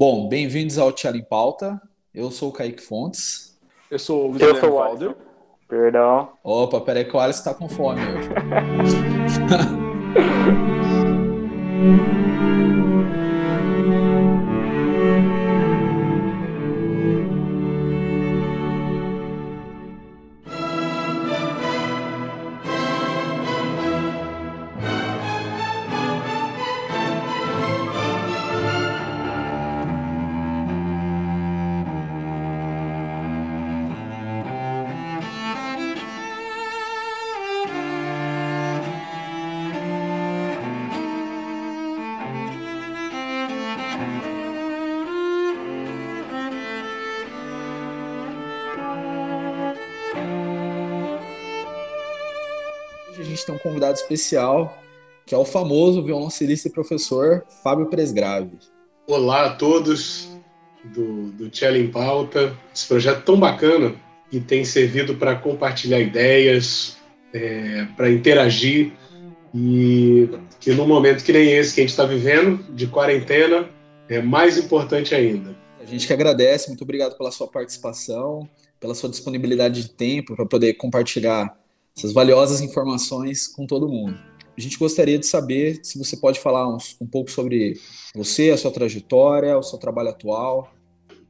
Bom, bem-vindos ao Tchela em Pauta. Eu sou o Kaique Fontes. Eu sou o Eu sou o Valder. Alisson. Perdão. Opa, peraí que o Alisson tá com fome hoje. Hoje a gente tem um convidado especial, que é o famoso violoncelista e professor Fábio Presgrave. Olá a todos do, do Tchela em Pauta, esse projeto tão bacana que tem servido para compartilhar ideias, é, para interagir e que num momento que nem esse que a gente está vivendo, de quarentena, é mais importante ainda. A gente que agradece, muito obrigado pela sua participação, pela sua disponibilidade de tempo para poder compartilhar essas valiosas informações com todo mundo. A gente gostaria de saber se você pode falar uns- um pouco sobre você, a sua trajetória, o seu trabalho atual.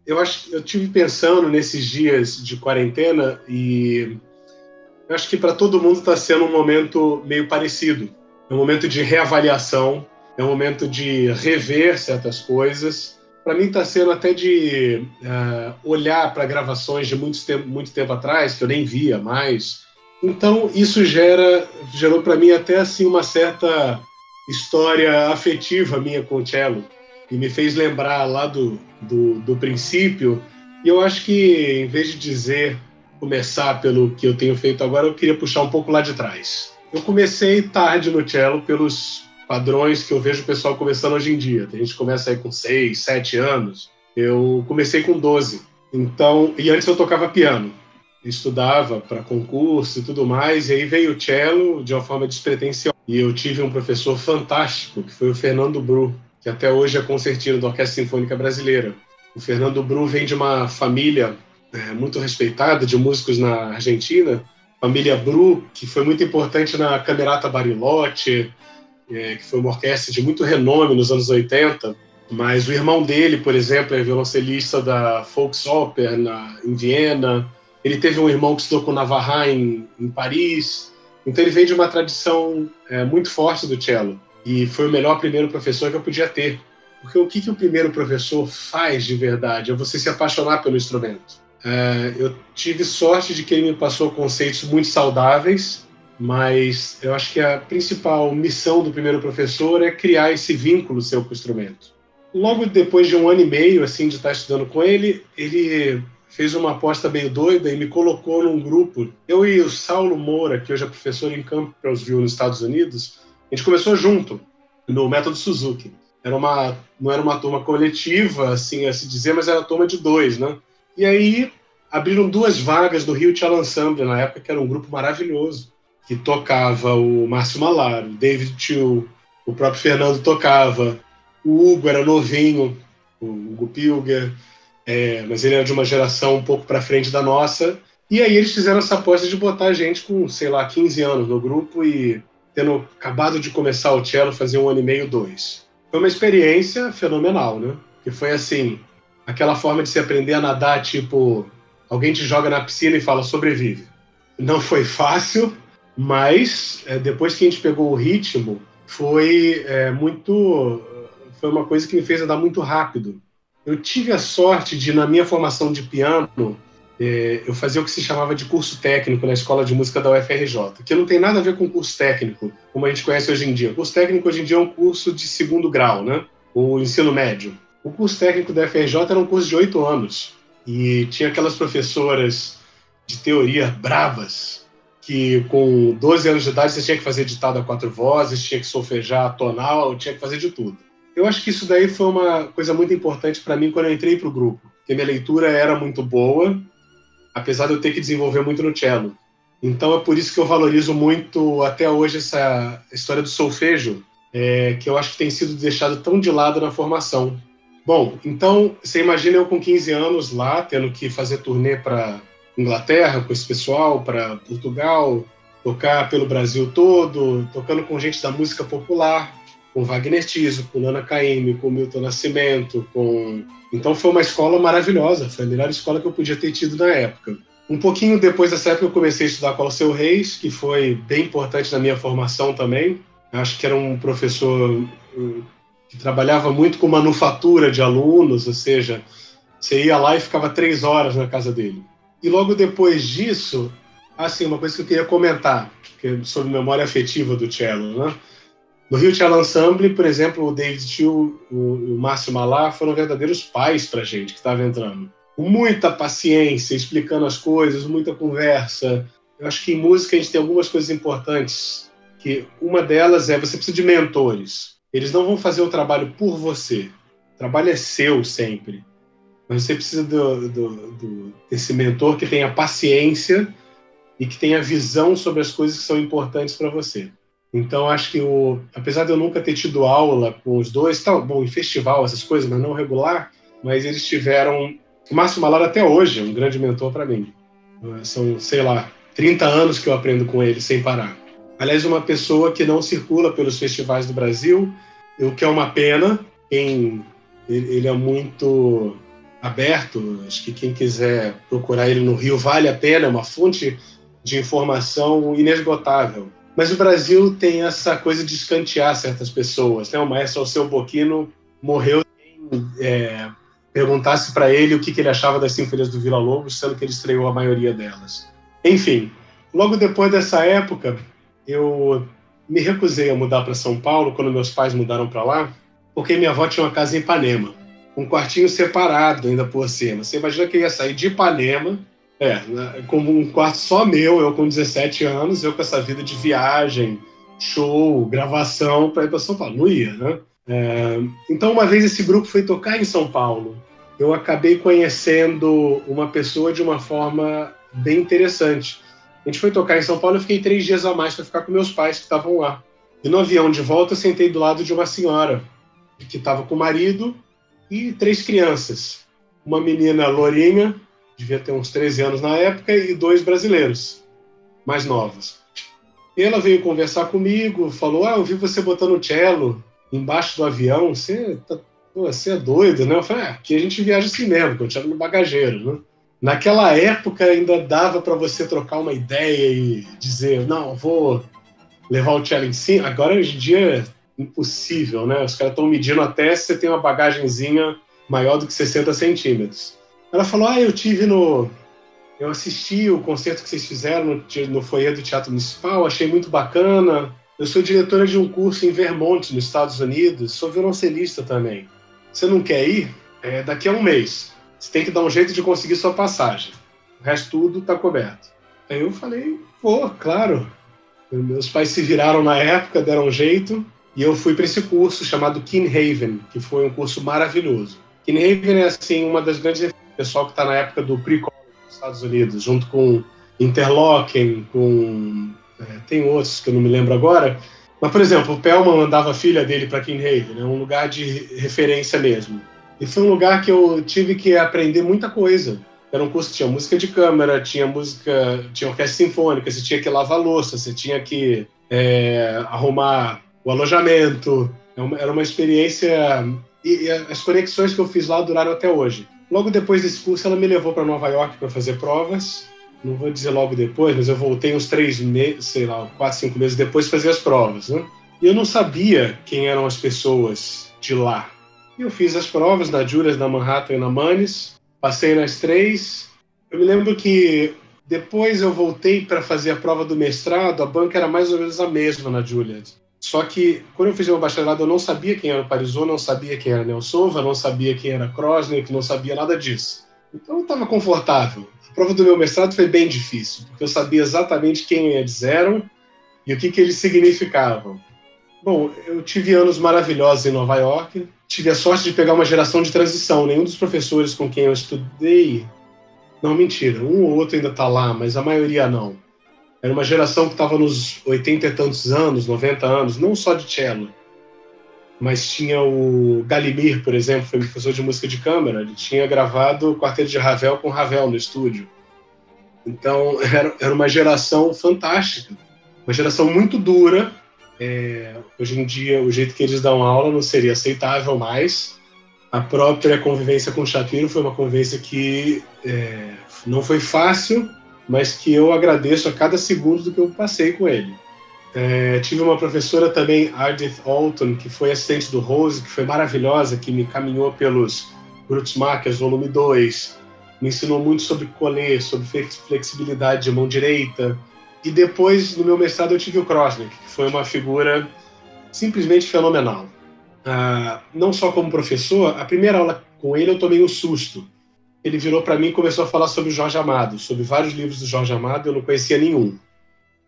Eu acho eu tive pensando nesses dias de quarentena e eu acho que para todo mundo está sendo um momento meio parecido. É um momento de reavaliação, é um momento de rever certas coisas. Para mim está sendo até de ah, olhar para gravações de muito tempo, muito tempo atrás que eu nem via mais. Então isso gera gerou para mim até assim uma certa história afetiva minha com o cello e me fez lembrar lá do, do, do princípio. E eu acho que, em vez de dizer, começar pelo que eu tenho feito agora, eu queria puxar um pouco lá de trás. Eu comecei tarde no cello pelos padrões que eu vejo o pessoal começando hoje em dia. A gente começa aí com 6, 7 anos. Eu comecei com 12. Então, e antes eu tocava piano. Estudava para concurso e tudo mais, e aí veio o cello de uma forma despretensiosa. E eu tive um professor fantástico, que foi o Fernando Bru, que até hoje é concertino da Orquestra Sinfônica Brasileira. O Fernando Bru vem de uma família é, muito respeitada de músicos na Argentina, família Bru, que foi muito importante na Camerata Bariloche, é, que foi uma orquestra de muito renome nos anos 80. Mas o irmão dele, por exemplo, é violoncelista da Volksoper na, em Viena. Ele teve um irmão que estudou com Navarra em, em Paris. Então ele vem de uma tradição é, muito forte do cello e foi o melhor primeiro professor que eu podia ter. Porque o que, que o primeiro professor faz de verdade? É você se apaixonar pelo instrumento. É, eu tive sorte de que ele me passou conceitos muito saudáveis, mas eu acho que a principal missão do primeiro professor é criar esse vínculo seu com o instrumento. Logo depois de um ano e meio assim de estar estudando com ele, ele fez uma aposta meio doida e me colocou num grupo. Eu e o Saulo Moura, que hoje é professor em Campbellsville, nos Estados Unidos, a gente começou junto no método Suzuki. Era uma, não era uma turma coletiva, assim a se dizer, mas era uma turma de dois, né? E aí abriram duas vagas do Rio Cello Ensemble na época, que era um grupo maravilhoso, que tocava o Márcio Malaro, o David Tio, o próprio Fernando tocava, o Hugo era novinho, o Hugo Pilger, é, mas ele era de uma geração um pouco para frente da nossa. E aí eles fizeram essa aposta de botar a gente com, sei lá, 15 anos no grupo e tendo acabado de começar o cello, fazer um ano e meio, dois. Foi uma experiência fenomenal, né? Que foi assim, aquela forma de se aprender a nadar, tipo, alguém te joga na piscina e fala, sobrevive. Não foi fácil, mas é, depois que a gente pegou o ritmo, foi é, muito... Foi uma coisa que me fez andar muito rápido. Eu tive a sorte de, na minha formação de piano, é, eu fazia o que se chamava de curso técnico na escola de música da UFRJ, que não tem nada a ver com curso técnico, como a gente conhece hoje em dia. O curso técnico hoje em dia é um curso de segundo grau, né? O ensino médio. O curso técnico da UFRJ era um curso de oito anos e tinha aquelas professoras de teoria bravas que com 12 anos de idade você tinha que fazer ditado a quatro vozes, tinha que solfejar tonal, tinha que fazer de tudo. Eu acho que isso daí foi uma coisa muito importante para mim quando eu entrei para o grupo, porque minha leitura era muito boa, apesar de eu ter que desenvolver muito no cello. Então é por isso que eu valorizo muito até hoje essa história do solfejo, é, que eu acho que tem sido deixado tão de lado na formação. Bom, então você imagina eu com 15 anos lá, tendo que fazer turnê para Inglaterra com esse pessoal, para Portugal, tocar pelo Brasil todo, tocando com gente da música popular, com Wagner Tiso, com Nana Caymmi, com Milton Nascimento, com então foi uma escola maravilhosa, foi a melhor escola que eu podia ter tido na época. Um pouquinho depois dessa época eu comecei a estudar com o seu Reis, que foi bem importante na minha formação também. Acho que era um professor que trabalhava muito com manufatura de alunos, ou seja, você ia lá e ficava três horas na casa dele. E logo depois disso, assim, uma coisa que eu queria comentar é sobre memória afetiva do cello, né? No Rio Cello Ensemble, por exemplo, o David Tio e o Márcio Malá foram verdadeiros pais para gente que estava entrando. Com muita paciência, explicando as coisas, muita conversa. Eu acho que em música a gente tem algumas coisas importantes, que uma delas é você precisa de mentores. Eles não vão fazer o trabalho por você. O trabalho é seu sempre. Mas você precisa do, do, do, desse mentor que tenha paciência e que tenha visão sobre as coisas que são importantes para você. Então, acho que, o, apesar de eu nunca ter tido aula com os dois, tá bom, em festival, essas coisas, mas não regular, mas eles tiveram. O Márcio Malar, até hoje, é um grande mentor para mim. São, sei lá, 30 anos que eu aprendo com ele sem parar. Aliás, uma pessoa que não circula pelos festivais do Brasil, o que é uma pena. Quem, ele é muito aberto, acho que quem quiser procurar ele no Rio vale a pena, é uma fonte de informação inesgotável mas o Brasil tem essa coisa de escantear certas pessoas. Né? O maestro Alceu Boquino morreu sem é, perguntasse para ele o que, que, ele achava das Sinfonias do Vila Lobos, sendo que ele estreou a maioria delas. Enfim, logo depois dessa época, eu me recusei a mudar para São Paulo quando meus pais mudaram para lá, porque minha avó tinha uma casa em Ipanema, um quartinho separado ainda por cima. Você imagina que eu ia sair de Ipanema é, né, como um quarto só meu, eu com 17 anos, eu com essa vida de viagem, show, gravação para ir para São Paulo. Não ia, né? É, então, uma vez esse grupo foi tocar em São Paulo, eu acabei conhecendo uma pessoa de uma forma bem interessante. A gente foi tocar em São Paulo, eu fiquei três dias a mais para ficar com meus pais que estavam lá. E no avião de volta, eu sentei do lado de uma senhora que estava com o marido e três crianças. Uma menina lourinha, devia ter uns 13 anos na época, e dois brasileiros, mais novos. E ela veio conversar comigo, falou: Ah, eu vi você botando cello embaixo do avião, você, tá, você é doido, né? Eu falei: ah, aqui a gente viaja assim mesmo, com o cello no bagageiro, né? Naquela época ainda dava para você trocar uma ideia e dizer: Não, vou levar o cello em cima. Agora, hoje em dia, impossível, né? Os caras estão medindo até se você tem uma bagagenzinha maior do que 60 centímetros. Ela falou: Ah, eu tive no. Eu assisti o concerto que vocês fizeram no, no foyer do Teatro Municipal, achei muito bacana. Eu sou diretora de um curso em Vermont, nos Estados Unidos, sou violoncelista também. Você não quer ir? É daqui a um mês. Você tem que dar um jeito de conseguir sua passagem. O resto tudo está coberto. Aí eu falei: Pô, claro. Meus pais se viraram na época, deram um jeito, e eu fui para esse curso chamado Keen Haven, que foi um curso maravilhoso. Keen Haven é assim uma das grandes pessoal que está na época do pre-college nos Estados Unidos, junto com Interlochen, com. É, tem outros que eu não me lembro agora. Mas, por exemplo, o Pelman mandava a filha dele para Kinhaven, né, um lugar de referência mesmo. E foi um lugar que eu tive que aprender muita coisa. Era um curso que tinha música de câmara, tinha música, tinha orquestra sinfônica, você tinha que lavar louça, você tinha que é, arrumar o alojamento. É era uma experiência. E as conexões que eu fiz lá duraram até hoje. Logo depois desse curso, ela me levou para Nova York para fazer provas. Não vou dizer logo depois, mas eu voltei uns três meses, sei lá, quatro, cinco meses depois fazer as provas, né? E eu não sabia quem eram as pessoas de lá. Eu fiz as provas na Julius, na Manhattan e na Manes. Passei nas três. Eu me lembro que depois eu voltei para fazer a prova do mestrado, a banca era mais ou menos a mesma na Julius. Só que, quando eu fiz meu bacharelado, eu não sabia quem era o Parisot, não sabia quem era Nelsova, não sabia quem era Krosnick, não sabia nada disso. Então, eu estava confortável. A prova do meu mestrado foi bem difícil, porque eu sabia exatamente quem eles eram e o que, que eles significavam. Bom, eu tive anos maravilhosos em Nova York, tive a sorte de pegar uma geração de transição. Nenhum dos professores com quem eu estudei. Não, mentira, um ou outro ainda está lá, mas a maioria não era uma geração que estava nos 80 e tantos anos, 90 anos, não só de cello. mas tinha o Galimir, por exemplo, foi professor de música de câmara, ele tinha gravado o quarteto de Ravel com Ravel no estúdio. Então, era, era uma geração fantástica, uma geração muito dura. É, hoje em dia, o jeito que eles dão aula não seria aceitável mais. A própria convivência com o Shapiro foi uma convivência que é, não foi fácil, mas que eu agradeço a cada segundo do que eu passei com ele. É, tive uma professora também, Ardith Alton, que foi assistente do Rose, que foi maravilhosa, que me caminhou pelos Brutus Markers, volume 2, me ensinou muito sobre colher, sobre flexibilidade de mão direita. E depois, no meu mestrado, eu tive o Krosnick, que foi uma figura simplesmente fenomenal. Ah, não só como professor, a primeira aula com ele eu tomei um susto. Ele virou para mim e começou a falar sobre Jorge Amado, sobre vários livros do Jorge Amado, eu não conhecia nenhum.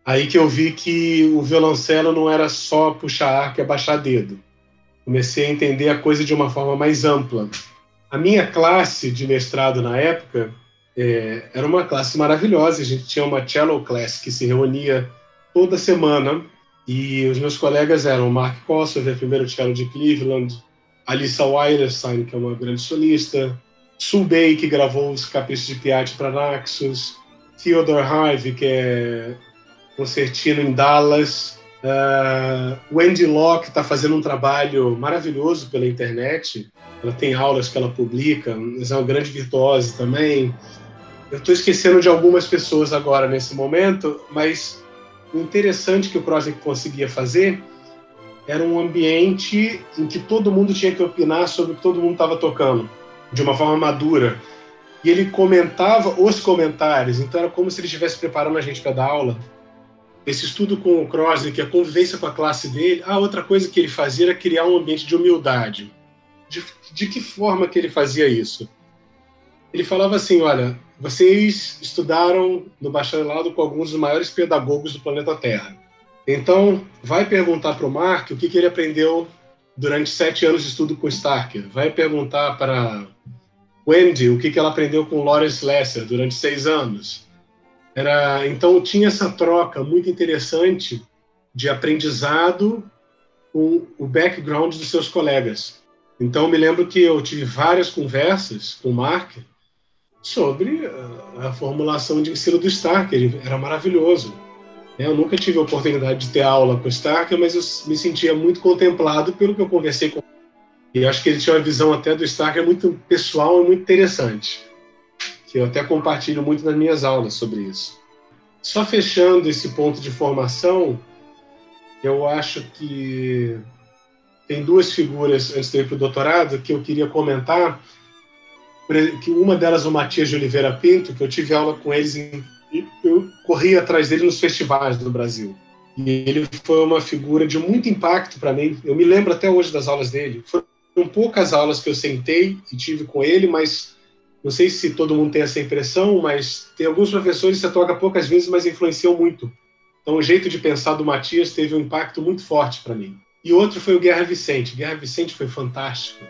Aí que eu vi que o violoncelo não era só puxar arco e abaixar dedo. Comecei a entender a coisa de uma forma mais ampla. A minha classe de mestrado na época é, era uma classe maravilhosa. A gente tinha uma cello class que se reunia toda semana e os meus colegas eram Mark Kosover, primeiro cello de Cleveland, Alissa Weilerstein, que é uma grande solista, Bay, que gravou os Caprichos de Piatti para Naxos, Theodore Harvey, que é concertino em Dallas. Uh, Wendy Locke está fazendo um trabalho maravilhoso pela internet. Ela tem aulas que ela publica, mas é uma grande virtuosa também. Eu estou esquecendo de algumas pessoas agora nesse momento, mas o interessante que o Project conseguia fazer era um ambiente em que todo mundo tinha que opinar sobre o que todo mundo estava tocando, de uma forma madura. E ele comentava os comentários, então era como se ele estivesse preparando a gente para dar aula esse estudo com o Crosnick, a convivência com a classe dele. Ah, outra coisa que ele fazia era criar um ambiente de humildade. De, de que forma que ele fazia isso? Ele falava assim, olha, vocês estudaram no bacharelado com alguns dos maiores pedagogos do planeta Terra. Então, vai perguntar para o Mark o que, que ele aprendeu durante sete anos de estudo com Starker. Vai perguntar para Wendy o que, que ela aprendeu com Lawrence Lesser durante seis anos era, então tinha essa troca muito interessante de aprendizado com o background dos seus colegas. Então me lembro que eu tive várias conversas com o Mark sobre a, a formulação de ensino do Stark. Ele era maravilhoso. Eu nunca tive a oportunidade de ter aula com o Stark, mas eu me sentia muito contemplado pelo que eu conversei com ele. E acho que ele tinha uma visão até do Stark muito pessoal e muito interessante que eu até compartilho muito nas minhas aulas sobre isso. Só fechando esse ponto de formação, eu acho que tem duas figuras antes de ir para o doutorado que eu queria comentar. Que uma delas, o Matias de Oliveira Pinto, que eu tive aula com eles em, corri atrás dele nos festivais do Brasil. E ele foi uma figura de muito impacto para mim. Eu me lembro até hoje das aulas dele. Foram poucas aulas que eu sentei e tive com ele, mas não sei se todo mundo tem essa impressão, mas tem alguns professores que você toca poucas vezes, mas influenciam muito. Então, o jeito de pensar do Matias teve um impacto muito forte para mim. E outro foi o Guerra Vicente. Guerra Vicente foi fantástico.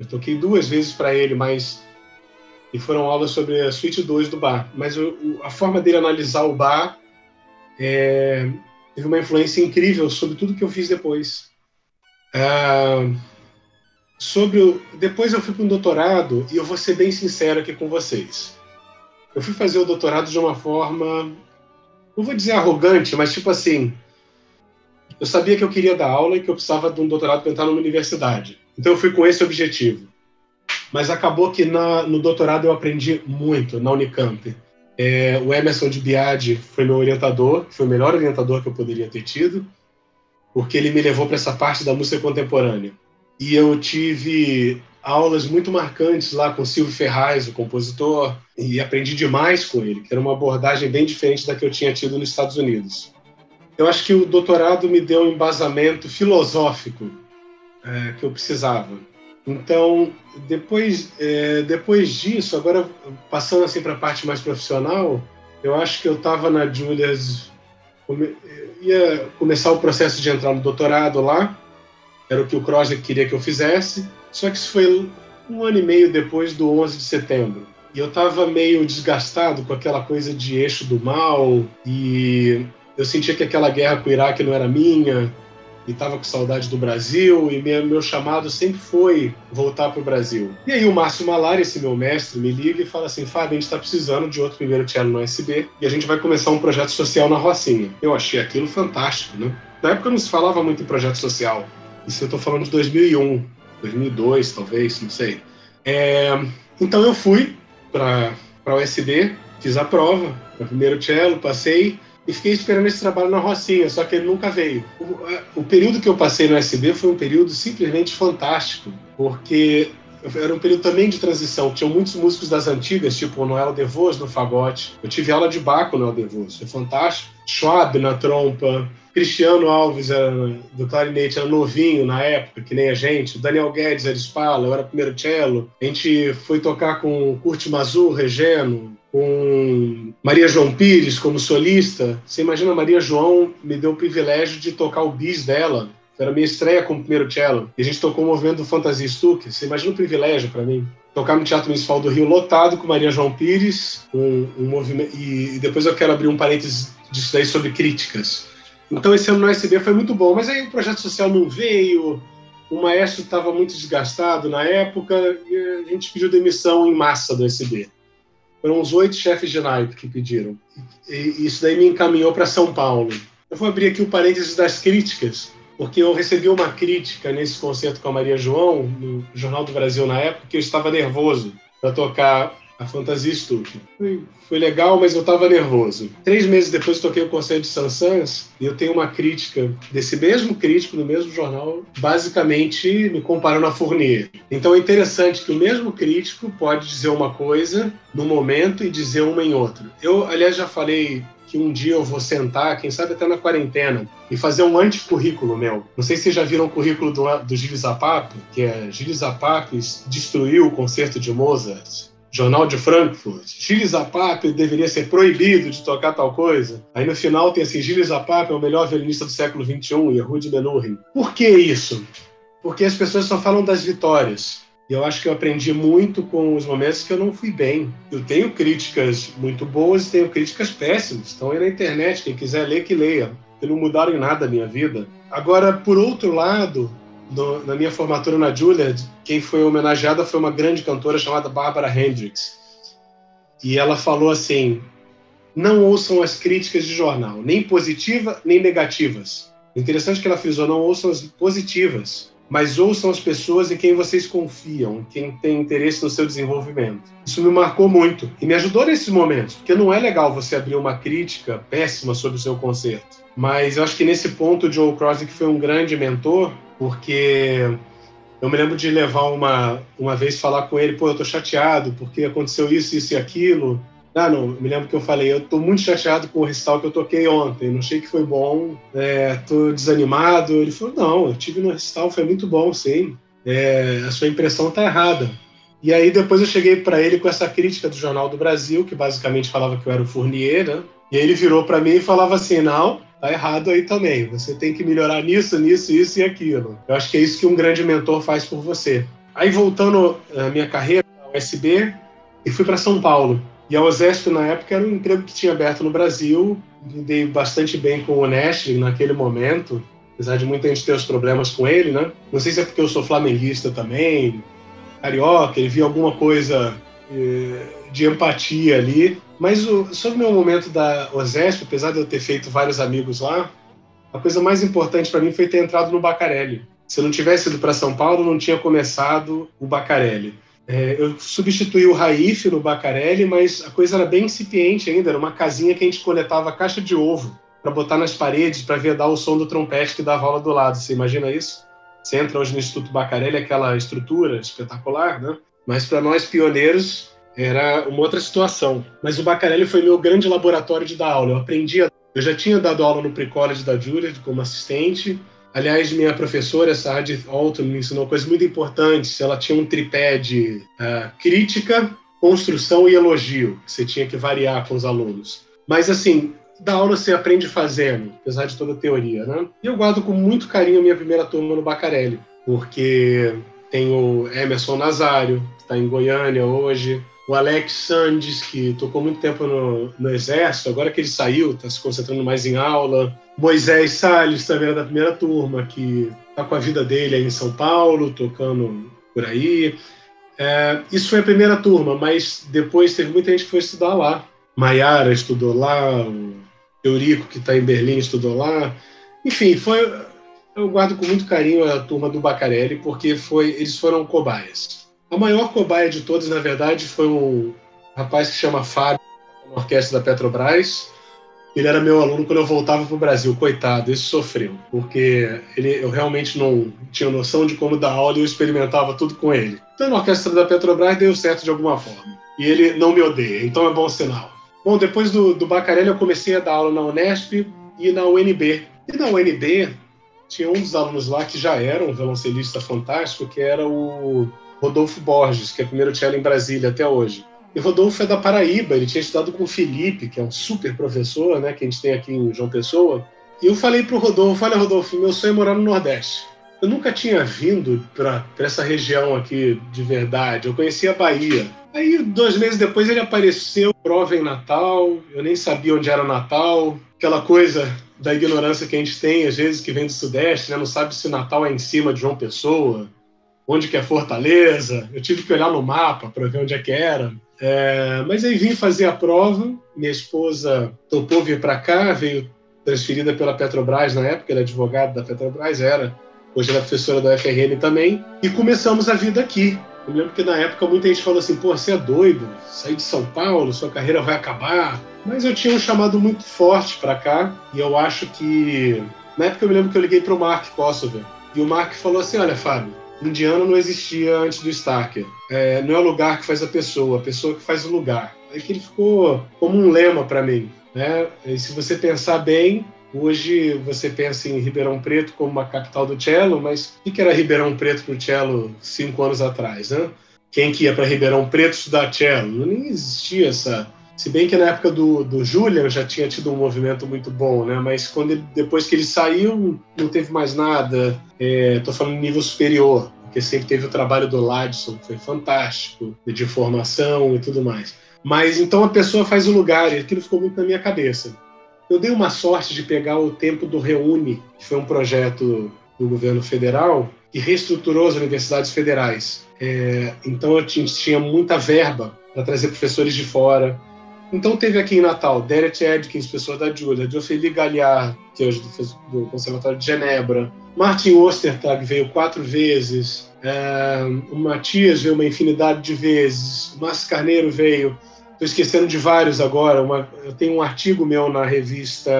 Eu toquei duas vezes para ele, mas e foram aulas sobre a suíte 2 do bar. Mas o, a forma dele analisar o bar é, teve uma influência incrível sobre tudo que eu fiz depois. Uh, sobre o... depois eu fui para um doutorado e eu vou ser bem sincero aqui com vocês. Eu fui fazer o doutorado de uma forma, não vou dizer arrogante, mas tipo assim, eu sabia que eu queria dar aula e que eu precisava de um doutorado para entrar numa universidade. Então eu fui com esse objetivo. Mas acabou que na, no doutorado eu aprendi muito na Unicamp. É, o Emerson de Biadi foi meu orientador, foi o melhor orientador que eu poderia ter tido, porque ele me levou para essa parte da música contemporânea e eu tive aulas muito marcantes lá com Silvio Ferraz, o compositor, e aprendi demais com ele, que era uma abordagem bem diferente da que eu tinha tido nos Estados Unidos. Eu acho que o doutorado me deu um embasamento filosófico é, que eu precisava. Então, depois, é, depois disso, agora passando assim para a parte mais profissional, eu acho que eu estava na Julius, come, ia começar o processo de entrar no doutorado lá, era o que o Crosby queria que eu fizesse, só que isso foi um ano e meio depois do 11 de setembro. E eu estava meio desgastado com aquela coisa de eixo do mal, e eu sentia que aquela guerra com o Iraque não era minha, e estava com saudade do Brasil e meu, meu chamado sempre foi voltar para o Brasil. E aí o Márcio Malari, esse meu mestre, me liga e fala assim, Fábio, a gente está precisando de outro primeiro cello no SB e a gente vai começar um projeto social na Rocinha. Eu achei aquilo fantástico, né? Na época não se falava muito em projeto social. Isso eu estou falando de 2001, 2002 talvez, não sei. É, então eu fui para o SB, fiz a prova, o primeiro cello, passei e fiquei esperando esse trabalho na Rocinha, só que ele nunca veio. O, o, período que eu passei no SB foi um período simplesmente fantástico, porque era um período também de transição. Tinham muitos músicos das antigas, tipo o Noel Devos no fagote. Eu tive aula de Baco com o Noel Devos, foi fantástico. Schwab na trompa, Cristiano Alves era, do clarinete era novinho na época, que nem a gente. Daniel Guedes era espala, eu era primeiro cello. A gente foi tocar com Kurt Mazur, Regeno, com Maria João Pires como solista. Você imagina, Maria João me deu o privilégio de tocar o bis dela. Era minha estreia como primeiro cello. E a gente tocou o movimento do Fantasia Stuck. Você imagina o privilégio para mim. Tocar no Teatro Municipal do Rio lotado com Maria João Pires, um, um movimento e, e depois eu quero abrir um parênteses disso daí sobre críticas. Então esse ano no SB foi muito bom, mas aí o projeto social não veio, o maestro estava muito desgastado na época e a gente pediu demissão em massa do SB. Foram uns oito chefes de naipe que pediram. E isso daí me encaminhou para São Paulo. Eu vou abrir aqui o parênteses das críticas, porque eu recebi uma crítica nesse concerto com a Maria João, no Jornal do Brasil na época, que eu estava nervoso para tocar a Fantasia Stuck. Foi, foi, legal, mas eu estava nervoso. Três meses depois toquei o concerto de Sansans e eu tenho uma crítica desse mesmo crítico no mesmo jornal, basicamente me comparando a Fournier. Então é interessante que o mesmo crítico pode dizer uma coisa no momento e dizer uma em outro. Eu, aliás, já falei que um dia eu vou sentar, quem sabe até na quarentena, e fazer um anticurrículo meu. Não sei se vocês já viram o currículo do, do Gilles Apap, que é Gilles Apap destruiu o concerto de Mozart Jornal de Frankfurt, Gilles Zapap deveria ser proibido de tocar tal coisa. Aí no final tem assim, Gilles Zapap é o melhor violinista do século XXI, Yehudi Menuhin. Por que isso? Porque as pessoas só falam das vitórias. E eu acho que eu aprendi muito com os momentos que eu não fui bem. Eu tenho críticas muito boas e tenho críticas péssimas. Estão aí na internet, quem quiser ler, que leia. Que não mudaram em nada a minha vida. Agora, por outro lado, no, na minha formatura na Juilliard, quem foi homenageada foi uma grande cantora chamada Barbara Hendricks. E ela falou assim: não ouçam as críticas de jornal, nem positivas nem negativas. Interessante que ela frisou: não ouçam as positivas, mas ouçam as pessoas em quem vocês confiam, em quem tem interesse no seu desenvolvimento. Isso me marcou muito e me ajudou nesses momentos, porque não é legal você abrir uma crítica péssima sobre o seu concerto. Mas eu acho que nesse ponto o Joe Crosby, que foi um grande mentor, porque eu me lembro de levar uma, uma vez falar com ele, pô, eu tô chateado porque aconteceu isso, isso e aquilo. Ah, não, me lembro que eu falei, eu tô muito chateado com o recital que eu toquei ontem, não achei que foi bom, é, tô desanimado. Ele falou, não, eu tive no recital, foi muito bom, sim. É, a sua impressão tá errada. E aí depois eu cheguei para ele com essa crítica do Jornal do Brasil, que basicamente falava que eu era o Fournier, né? E aí ele virou para mim e falava assim, não, tá errado aí também. Você tem que melhorar nisso, nisso, isso e aquilo. Eu acho que é isso que um grande mentor faz por você. Aí voltando à minha carreira, USB, e fui para São Paulo. E a OSESP, na época, era um emprego que tinha aberto no Brasil. Me dei bastante bem com o Nashville naquele momento, apesar de muita gente ter os problemas com ele, né? Não sei se é porque eu sou flamenguista também, carioca, ele via alguma coisa eh, de empatia ali. Mas o, sobre o meu momento da OSESP, apesar de eu ter feito vários amigos lá, a coisa mais importante para mim foi ter entrado no Bacarelli. Se eu não tivesse ido para São Paulo, não tinha começado o Bacarelli. É, eu substituí o Raif no Bacarelli, mas a coisa era bem incipiente ainda. Era uma casinha que a gente coletava caixa de ovo para botar nas paredes para vedar o som do trompete que dava aula do lado. Você imagina isso? Você entra hoje no Instituto Bacarelli, aquela estrutura espetacular, né? Mas para nós pioneiros, era uma outra situação. Mas o Bacarelli foi meu grande laboratório de dar aula. Eu aprendi, eu já tinha dado aula no pre-college da Juilliard como assistente. Aliás, minha professora, Saad Alton, me ensinou coisas muito importantes. Ela tinha um tripé de uh, crítica, construção e elogio, que você tinha que variar com os alunos. Mas, assim, da aula você aprende fazendo, apesar de toda a teoria, né? E eu guardo com muito carinho a minha primeira turma no Bacarelli, porque tem o Emerson Nazário, que está em Goiânia hoje, o Alex Sandes, que tocou muito tempo no, no Exército, agora que ele saiu, está se concentrando mais em aula. Moisés Salles também era da primeira turma, que está com a vida dele aí em São Paulo, tocando por aí. É, isso foi a primeira turma, mas depois teve muita gente que foi estudar lá. Maiara estudou lá, o Eurico, que está em Berlim, estudou lá. Enfim, foi, eu guardo com muito carinho a turma do Bacarelli, porque foi, eles foram cobaias. A maior cobaia de todos, na verdade, foi um rapaz que chama Fábio, na orquestra da Petrobras. Ele era meu aluno quando eu voltava para o Brasil. Coitado, esse sofreu, porque ele, eu realmente não tinha noção de como dar aula e eu experimentava tudo com ele. Então, na orquestra da Petrobras deu certo de alguma forma. E ele não me odeia, então é bom sinal. Bom, depois do, do Bacarelli, eu comecei a dar aula na Unesp e na UNB. E na UNB, tinha um dos alunos lá que já era um violoncelista fantástico, que era o Rodolfo Borges, que é primeiro cello em Brasília até hoje. E Rodolfo é da Paraíba, ele tinha estudado com o Felipe, que é um super professor, né, que a gente tem aqui em João Pessoa. E eu falei para o Rodolfo, olha Rodolfo, meu sonho é morar no Nordeste. Eu nunca tinha vindo para essa região aqui de verdade, eu conhecia a Bahia. Aí, dois meses depois, ele apareceu, prova em Natal, eu nem sabia onde era Natal, aquela coisa da ignorância que a gente tem, às vezes, que vem do Sudeste, né? não sabe se Natal é em cima de João Pessoa, onde que é Fortaleza. Eu tive que olhar no mapa para ver onde é que era. É, mas aí vim fazer a prova. Minha esposa topou vir para cá, veio transferida pela Petrobras na época, era advogada da Petrobras, era. Hoje ela é professora da UFRN também. E começamos a vida aqui. Eu lembro que na época muita gente falou assim: pô, você é doido, sair de São Paulo, sua carreira vai acabar. Mas eu tinha um chamado muito forte para cá e eu acho que. Na época eu me lembro que eu liguei para o Mark Kosover e o Mark falou assim: olha, Fábio, indiano não existia antes do Starker. É, não é o lugar que faz a pessoa, a pessoa que faz o lugar. Aí que ele ficou como um lema para mim. Né? E se você pensar bem, hoje você pensa em Ribeirão Preto como uma capital do cello, mas o que era Ribeirão Preto para o cello cinco anos atrás? Né? Quem que ia para Ribeirão Preto estudar cello? Nem existia essa se bem que na época do, do Julian já tinha tido um movimento muito bom, né? Mas quando ele, depois que ele saiu, não teve mais nada. Estou é, falando nível superior, porque sempre teve o trabalho do Ladson, que foi fantástico, de formação e tudo mais. Mas então a pessoa faz o lugar, e aquilo ficou muito na minha cabeça. Eu dei uma sorte de pegar o tempo do Reúne, que foi um projeto do governo federal, que reestruturou as universidades federais. É, então eu tinha, tinha muita verba para trazer professores de fora, então teve aqui em Natal Derek Edkins, professor da Julia, Ophelia Galliard, que é hoje do, do Conservatório de Genebra, Martin Ostertag veio quatro vezes, é, o Matias veio uma infinidade de vezes, o Márcio Carneiro veio, estou esquecendo de vários agora, uma, eu tenho um artigo meu na revista,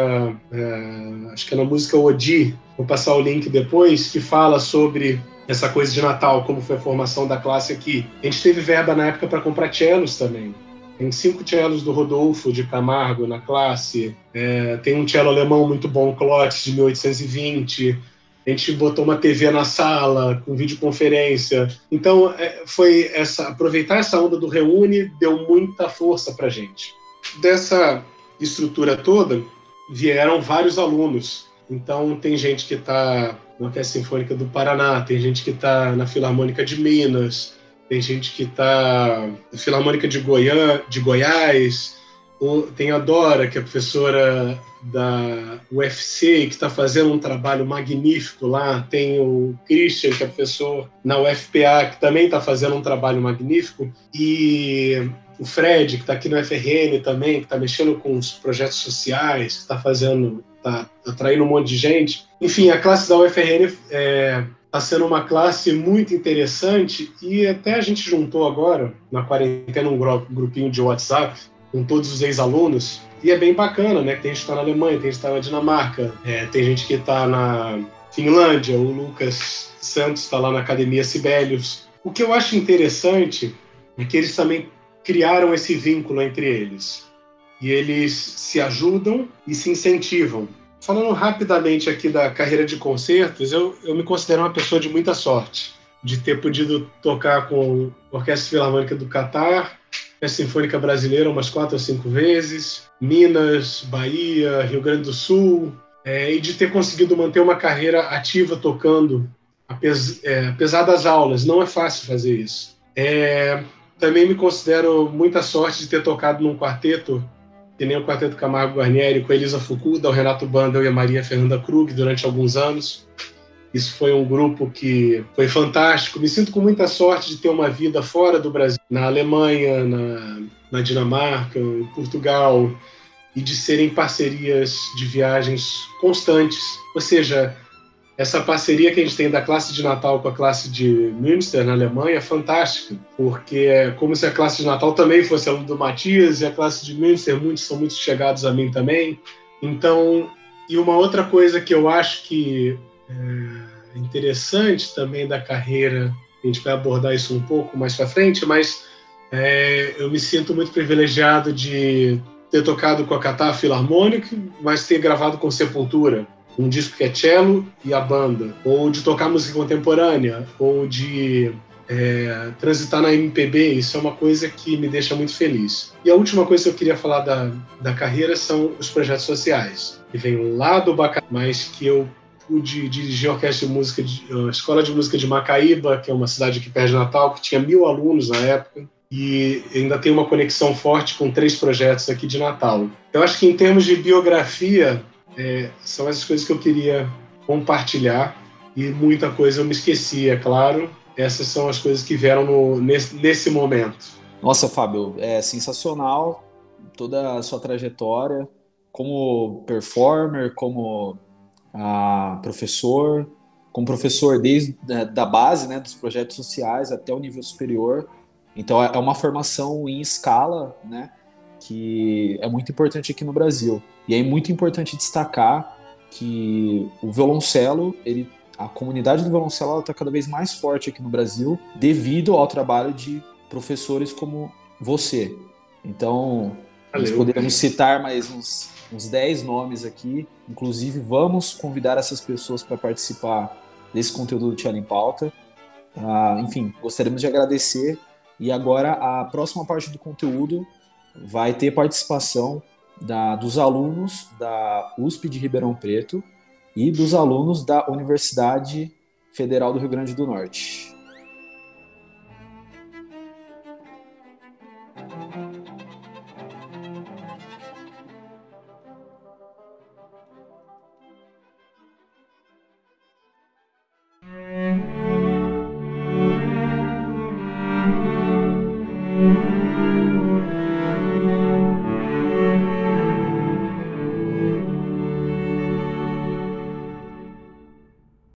é, acho que é na música Odi, vou passar o link depois, que fala sobre essa coisa de Natal, como foi a formação da classe aqui. A gente teve verba na época para comprar cellos também. Tem cinco cellos do Rodolfo de Camargo na classe. É, tem um cello alemão muito bom, Klotz, de 1820. A gente botou uma TV na sala com videoconferência. Então, é, foi essa aproveitar essa onda do Reúne deu muita força para gente. Dessa estrutura toda vieram vários alunos. Então, tem gente que está na Orquestra Sinfônica do Paraná, tem gente que está na Filarmônica de Minas, tem gente que está Filarmônica de, Goiã, de Goiás, tem a Dora, que é professora da UFC, que está fazendo um trabalho magnífico lá, tem o Christian, que é professor na UFPA, que também está fazendo um trabalho magnífico, e o Fred, que está aqui no FRN também, que está mexendo com os projetos sociais, que está fazendo, está atraindo um monte de gente. Enfim, a classe da UFRN é, está sendo uma classe muito interessante e até a gente juntou agora, na quarentena, um grupinho de WhatsApp com todos os ex-alunos e é bem bacana, né? Tem gente que está na Alemanha, tem gente que está na Dinamarca, é, tem gente que está na Finlândia, o Lucas Santos está lá na Academia Sibelius. O que eu acho interessante é que eles também criaram esse vínculo entre eles. E eles se ajudam e se incentivam. Falando rapidamente aqui da carreira de concertos, eu, eu me considero uma pessoa de muita sorte de ter podido tocar com a Orquestra Filarmônica do Catar, a Sinfônica Brasileira umas quatro ou cinco vezes, Minas, Bahia, Rio Grande do Sul, é, e de ter conseguido manter uma carreira ativa tocando, apesar, é, apesar das aulas. Não é fácil fazer isso. É, também me considero muita sorte de ter tocado num quarteto, que nem o Quarteto Camargo Guarnieri, com Elisa Fukuda, o Renato Bandel e a Maria Fernanda Krug durante alguns anos. Isso foi um grupo que foi fantástico. Me sinto com muita sorte de ter uma vida fora do Brasil, na Alemanha, na, na Dinamarca, em Portugal, e de serem parcerias de viagens constantes. Ou seja, essa parceria que a gente tem da classe de Natal com a classe de Münster, na Alemanha, é fantástica, porque é como se a classe de Natal também fosse aluno do Matias e a classe de Münster, muitos são muito chegados a mim também. Então, e uma outra coisa que eu acho que é interessante também da carreira, a gente vai abordar isso um pouco mais para frente, mas é, eu me sinto muito privilegiado de ter tocado com a Catar Philharmonic, mas ter gravado com Sepultura um disco que é cello e a banda, ou de tocar música contemporânea, ou de é, transitar na MPB, isso é uma coisa que me deixa muito feliz. E a última coisa que eu queria falar da, da carreira são os projetos sociais, que vem lá do Bacana, mas que eu pude dirigir a orquestra de música, de, a escola de música de Macaíba, que é uma cidade aqui perto de Natal, que tinha mil alunos na época, e ainda tem uma conexão forte com três projetos aqui de Natal. Eu acho que em termos de biografia, é, são essas coisas que eu queria compartilhar e muita coisa eu me esqueci, é claro. Essas são as coisas que vieram no, nesse, nesse momento. Nossa, Fábio, é sensacional toda a sua trajetória como performer, como ah, professor, como professor desde né, da base, né, dos projetos sociais até o nível superior. Então é, é uma formação em escala, né, que é muito importante aqui no Brasil. E é muito importante destacar que o violoncelo, ele, a comunidade do violoncelo está cada vez mais forte aqui no Brasil devido ao trabalho de professores como você. Então, Valeu. nós poderíamos citar mais uns, uns 10 nomes aqui. Inclusive, vamos convidar essas pessoas para participar desse conteúdo do Tiana em Pauta. Ah, enfim, gostaríamos de agradecer. E agora, a próxima parte do conteúdo vai ter participação da, dos alunos da USP de Ribeirão Preto e dos alunos da Universidade Federal do Rio Grande do Norte.